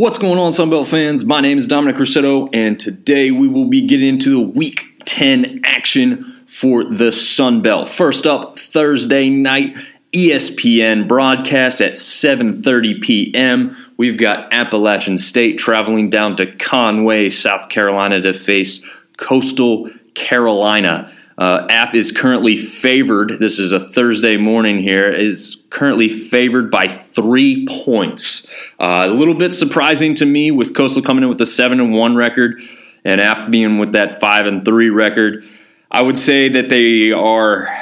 What's going on, Sunbelt fans? My name is Dominic Rossetto, and today we will be getting into the Week 10 action for the Sunbelt. First up, Thursday night, ESPN broadcast at 7:30 p.m. We've got Appalachian State traveling down to Conway, South Carolina, to face Coastal Carolina. Uh, App is currently favored. This is a Thursday morning here. Is currently favored by three points. Uh, a little bit surprising to me with Coastal coming in with a seven and one record, and App being with that five and three record. I would say that they are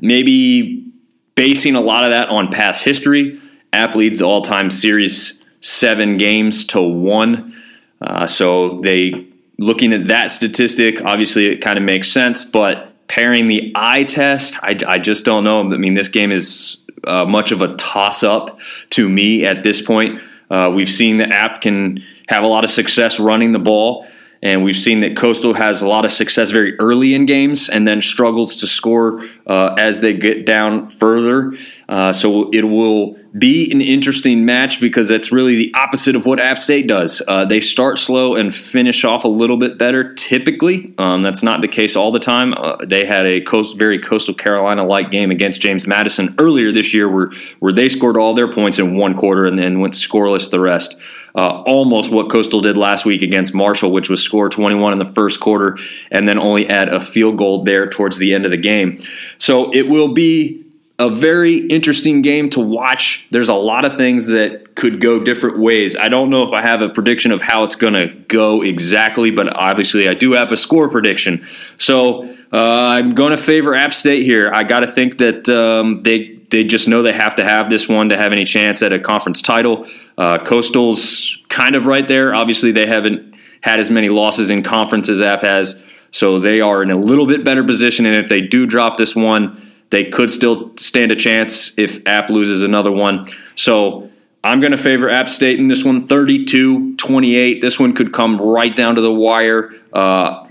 maybe basing a lot of that on past history. App leads all-time series seven games to one, uh, so they looking at that statistic. Obviously, it kind of makes sense, but pairing the eye test, I, I just don't know. I mean, this game is uh, much of a toss up to me at this point. Uh, we've seen the app can have a lot of success running the ball. And we've seen that Coastal has a lot of success very early in games and then struggles to score uh, as they get down further. Uh, so it will be an interesting match because that's really the opposite of what App State does. Uh, they start slow and finish off a little bit better typically. Um, that's not the case all the time. Uh, they had a coast, very Coastal Carolina like game against James Madison earlier this year where, where they scored all their points in one quarter and then went scoreless the rest uh, almost what Coastal did last week against Marshall, which was score 21 in the first quarter and then only add a field goal there towards the end of the game. So it will be a very interesting game to watch. There's a lot of things that could go different ways. I don't know if I have a prediction of how it's going to go exactly, but obviously I do have a score prediction. So uh, I'm going to favor App State here. I got to think that um, they they just know they have to have this one to have any chance at a conference title. Uh, Coastal's kind of right there. Obviously, they haven't had as many losses in conference as App has, so they are in a little bit better position. And if they do drop this one, they could still stand a chance if App loses another one. So I'm going to favor App State in this one 32 28. This one could come right down to the wire. Uh,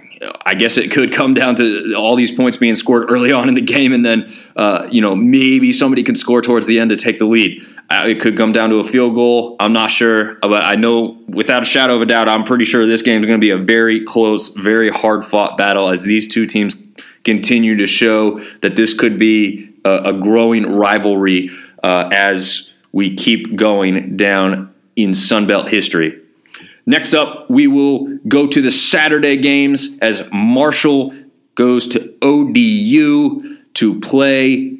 I guess it could come down to all these points being scored early on in the game, and then uh, you know maybe somebody can score towards the end to take the lead. Uh, it could come down to a field goal. I'm not sure, but I know without a shadow of a doubt, I'm pretty sure this game is going to be a very close, very hard fought battle as these two teams continue to show that this could be a, a growing rivalry uh, as we keep going down in Sunbelt history. Next up, we will go to the Saturday games as Marshall goes to ODU to play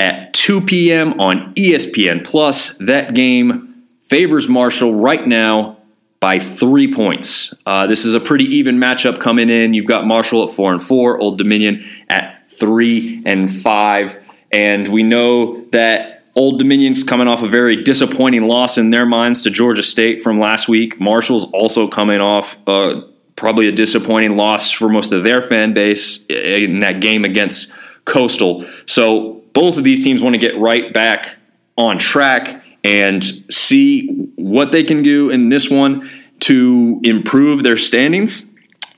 at 2 p.m. on ESPN Plus. That game favors Marshall right now by three points. Uh, this is a pretty even matchup coming in. You've got Marshall at four and four, Old Dominion at three and five, and we know that Old Dominion's coming off a very disappointing loss in their minds to Georgia State from last week. Marshall's also coming off uh, probably a disappointing loss for most of their fan base in that game against Coastal. So both of these teams want to get right back on track and see what they can do in this one to improve their standings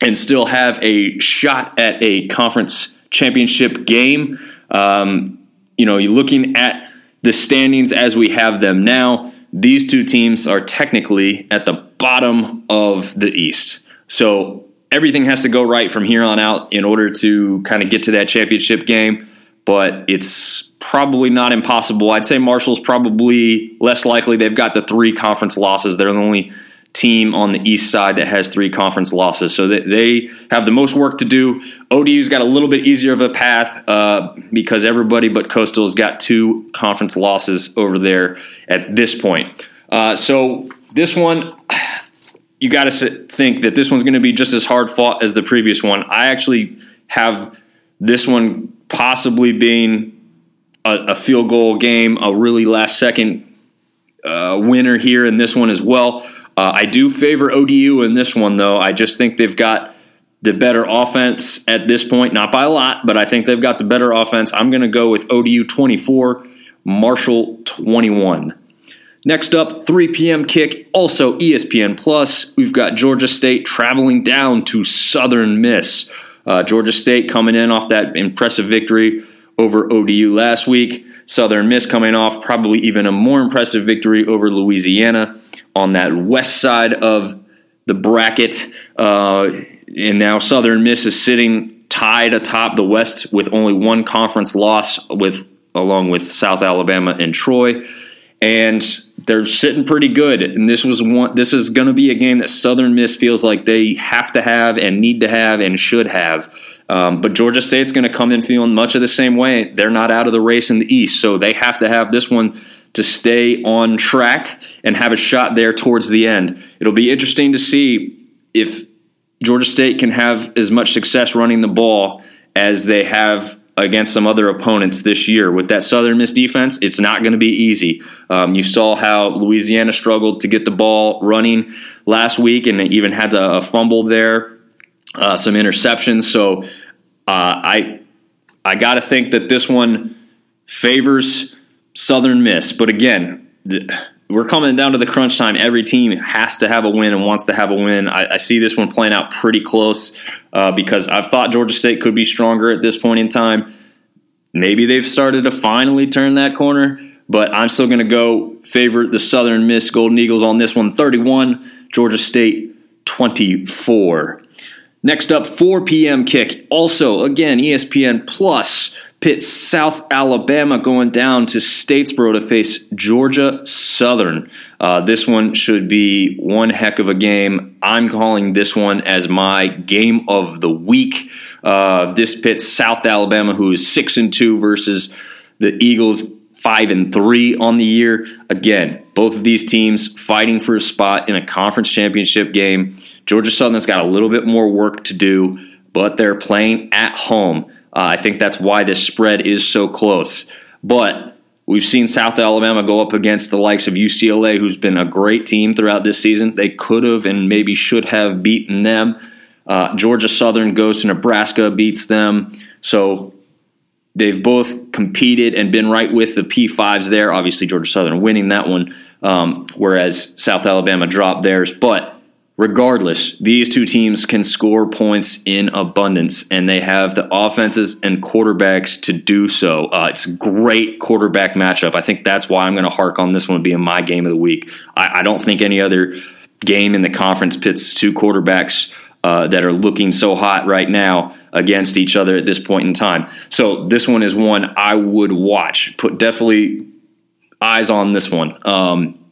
and still have a shot at a conference championship game. Um, you know, you're looking at the standings as we have them now, these two teams are technically at the bottom of the East. So everything has to go right from here on out in order to kind of get to that championship game. But it's probably not impossible. I'd say Marshall's probably less likely. They've got the three conference losses. They're the only team on the east side that has three conference losses. So they have the most work to do. ODU's got a little bit easier of a path uh, because everybody but Coastal has got two conference losses over there at this point. Uh, so this one, you got to think that this one's going to be just as hard fought as the previous one. I actually have this one possibly being a, a field goal game, a really last second uh, winner here in this one as well. Uh, I do favor ODU in this one, though. I just think they've got the better offense at this point, not by a lot, but I think they've got the better offense. I'm going to go with ODU 24, Marshall 21. Next up, 3 p.m. kick, also ESPN Plus. We've got Georgia State traveling down to Southern Miss. Uh, Georgia State coming in off that impressive victory over ODU last week. Southern Miss coming off probably even a more impressive victory over Louisiana. on that west side of the bracket. Uh, and now Southern Miss is sitting tied atop the West with only one conference loss, with along with South Alabama and Troy, and they're sitting pretty good. And this was one. This is going to be a game that Southern Miss feels like they have to have and need to have and should have. Um, but Georgia State's going to come in feeling much of the same way. They're not out of the race in the East, so they have to have this one to stay on track and have a shot there towards the end. It'll be interesting to see if Georgia State can have as much success running the ball as they have against some other opponents this year. With that Southern Miss defense, it's not going to be easy. Um, you saw how Louisiana struggled to get the ball running last week and even had a, fumble there, uh, some interceptions. So uh, I I got to think that this one favors Southern Miss. But again, the, we're coming down to the crunch time. Every team has to have a win and wants to have a win. I, I see this one playing out pretty close uh, because I've thought Georgia State could be stronger at this point in time. Maybe they've started to finally turn that corner, but I'm still going to go favor the Southern Miss Golden Eagles on this one 31, Georgia State 24. Next up, 4 p.m. kick. Also, again, ESPN Plus. Pitt South Alabama going down to Statesboro to face Georgia Southern. Uh, this one should be one heck of a game. I'm calling this one as my game of the week. Uh, this pits South Alabama, who is six and two, versus the Eagles five and three on the year. Again, both of these teams fighting for a spot in a conference championship game. Georgia Southern's got a little bit more work to do, but they're playing at home. Uh, I think that's why this spread is so close. But we've seen South Alabama go up against the likes of UCLA, who's been a great team throughout this season. They could have and maybe should have beaten them. Uh, Georgia Southern goes to Nebraska, beats them. So they've both competed and been right with the P5s there. Obviously, Georgia Southern winning that one, um, whereas South Alabama dropped theirs. But Regardless, these two teams can score points in abundance, and they have the offenses and quarterbacks to do so. Uh, it's great quarterback matchup. I think that's why I'm going to hark on this one being my game of the week. I, I don't think any other game in the conference pits two quarterbacks uh, that are looking so hot right now against each other at this point in time. So this one is one I would watch. Put definitely eyes on this one. Um,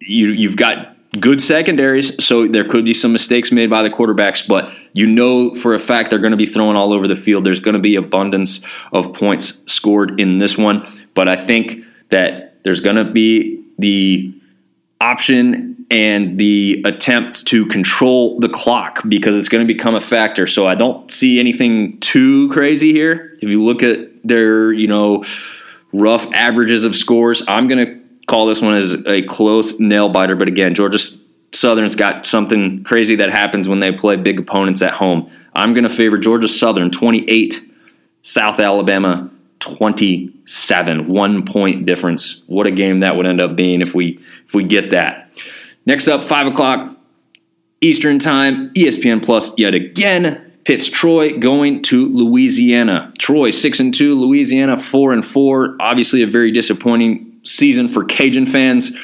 you, you've got good secondaries, so there could be some mistakes made by the quarterbacks, but you know for a fact they're going to be throwing all over the field. There's going to be abundance of points scored in this one, but I think that there's going to be the option and the attempt to control the clock because it's going to become a factor. So I don't see anything too crazy here. If you look at their, you know, rough averages of scores, I'm going to call this one as a close nail biter. But again, Georgia Southern's got something crazy that happens when they play big opponents at home. I'm going to favor Georgia Southern 28, South Alabama 27. One point difference. What a game that would end up being if we if we get that. Next up, five o'clock Eastern Time, ESPN Plus yet again. pits Troy going to Louisiana. Troy six and two, Louisiana four and four. Obviously, a very disappointing season for Cajun fans.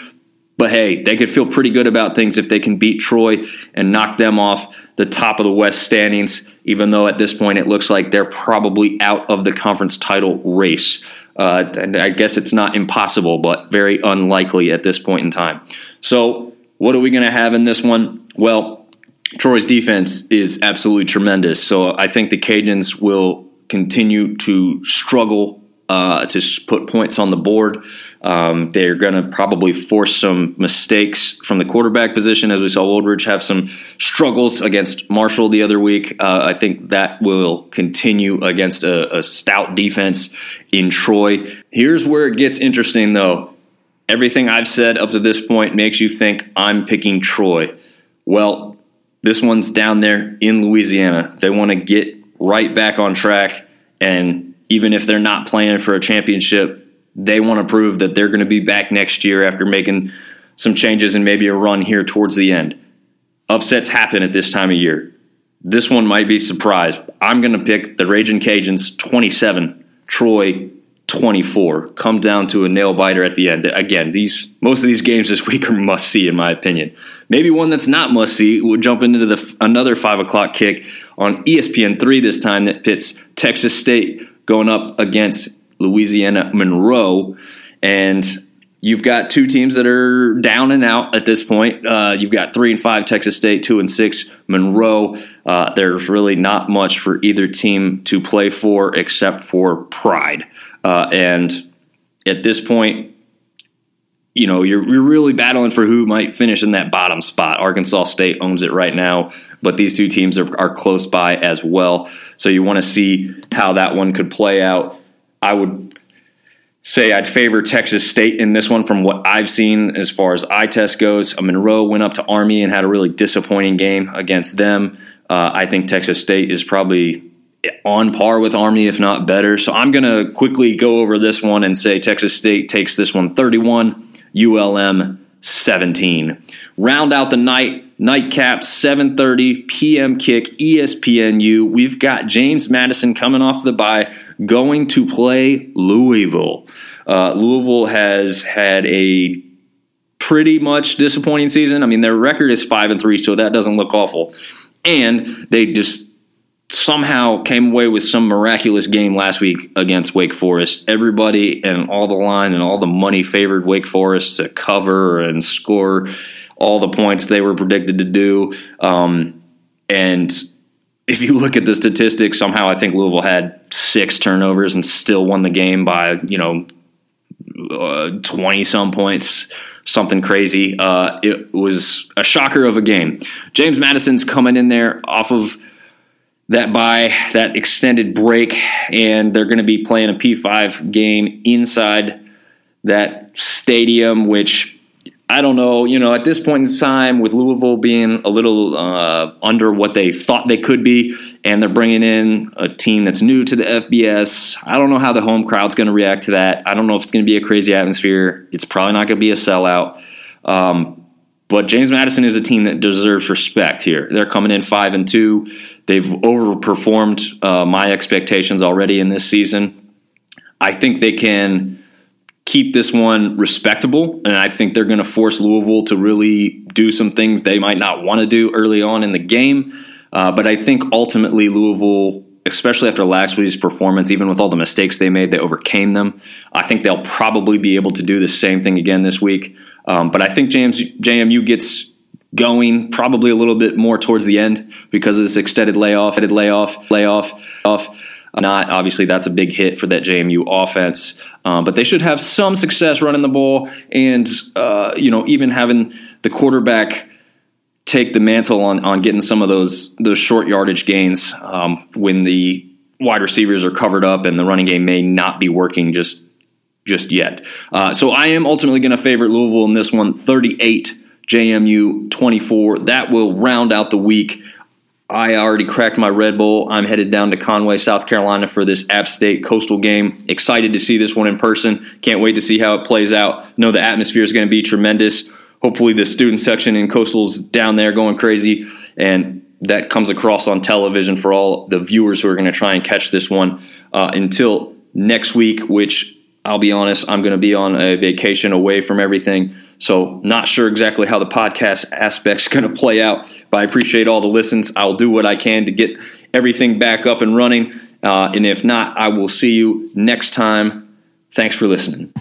But hey, they could feel pretty good about things if they can beat Troy and knock them off the top of the West standings, even though at this point it looks like they're probably out of the conference title race. Uh, and I guess it's not impossible, but very unlikely at this point in time. So, what are we going to have in this one? Well, Troy's defense is absolutely tremendous. So, I think the Cajuns will continue to struggle uh, to put points on the board. Um, they're going to probably force some mistakes from the quarterback position, as we saw Wooldridge have some struggles against Marshall the other week. Uh, I think that will continue against a, a stout defense in Troy. Here's where it gets interesting, though. Everything I've said up to this point makes you think I'm picking Troy. Well, this one's down there in Louisiana. They want to get right back on track, and even if they're not playing for a championship, they want to prove that they're going to be back next year after making some changes and maybe a run here towards the end. Upsets happen at this time of year. This one might be surprise. I'm going to pick the Raging Cajuns 27, Troy 24. Come down to a nail biter at the end. Again, these most of these games this week are must see in my opinion. Maybe one that's not must see. We'll jump into the another five o'clock kick on ESPN three this time that pits Texas State going up against Louisiana Monroe, and you've got two teams that are down and out at this point. Uh, you've got three and five Texas State, two and six Monroe. Uh, there's really not much for either team to play for except for pride. Uh, and at this point, you know, you're, you're really battling for who might finish in that bottom spot. Arkansas State owns it right now, but these two teams are, are close by as well. So you want to see how that one could play out. I would say I'd favor Texas State in this one from what I've seen as far as eye test goes. Monroe went up to Army and had a really disappointing game against them. Uh, I think Texas State is probably on par with Army, if not better. So I'm going to quickly go over this one and say Texas State takes this one 31, ULM 17. Round out the night, nightcap 7:30 p.m. kick ESPNU. We've got James Madison coming off the bye, going to play Louisville. Uh, Louisville has had a pretty much disappointing season. I mean, their record is five and three, so that doesn't look awful. And they just somehow came away with some miraculous game last week against Wake Forest. Everybody and all the line and all the money favored Wake Forest to cover and score all the points they were predicted to do. Um, and if you look at the statistics, somehow I think Louisville had six turnovers and still won the game by you know twenty uh, some points something crazy. Uh, it was a shocker of a game. James Madison's coming in there off of that bye that extended break, and they're going to be playing a P5 game inside that stadium, which I don't know. You know, at this point in time, with Louisville being a little uh, under what they thought they could be, and they're bringing in a team that's new to the FBS, I don't know how the home crowd's going to react to that. I don't know if it's going to be a crazy atmosphere. It's probably not going to be a sellout. Um, but James Madison is a team that deserves respect here. They're coming in five and two. They've overperformed uh, my expectations already in this season. I think they can keep this one respectable, and I think they're going to force Louisville to really do some things they might not want to do early on in the game. Uh, but I think ultimately Louisville, especially after last week's performance, even with all the mistakes they made, they overcame them. I think they'll probably be able to do the same thing again this week. Um, but I think James JMU gets going probably a little bit more towards the end because of this extended layoff, extended layoff, layoff, off. Not obviously that's a big hit for that JMU offense, um, but they should have some success running the ball and uh, you know even having the quarterback take the mantle on on getting some of those those short yardage gains um, when the wide receivers are covered up and the running game may not be working just just yet. Uh, so I am ultimately going to favor Louisville in this one, 38 JMU 24. That will round out the week. I already cracked my Red Bull. I'm headed down to Conway, South Carolina for this App State Coastal game. Excited to see this one in person. Can't wait to see how it plays out. Know the atmosphere is going to be tremendous. Hopefully, the student section in Coastal's down there going crazy, and that comes across on television for all the viewers who are going to try and catch this one. Uh, until next week, which I'll be honest, I'm going to be on a vacation away from everything. So, not sure exactly how the podcast aspect's going to play out, but I appreciate all the listens. I'll do what I can to get everything back up and running. Uh, and if not, I will see you next time. Thanks for listening.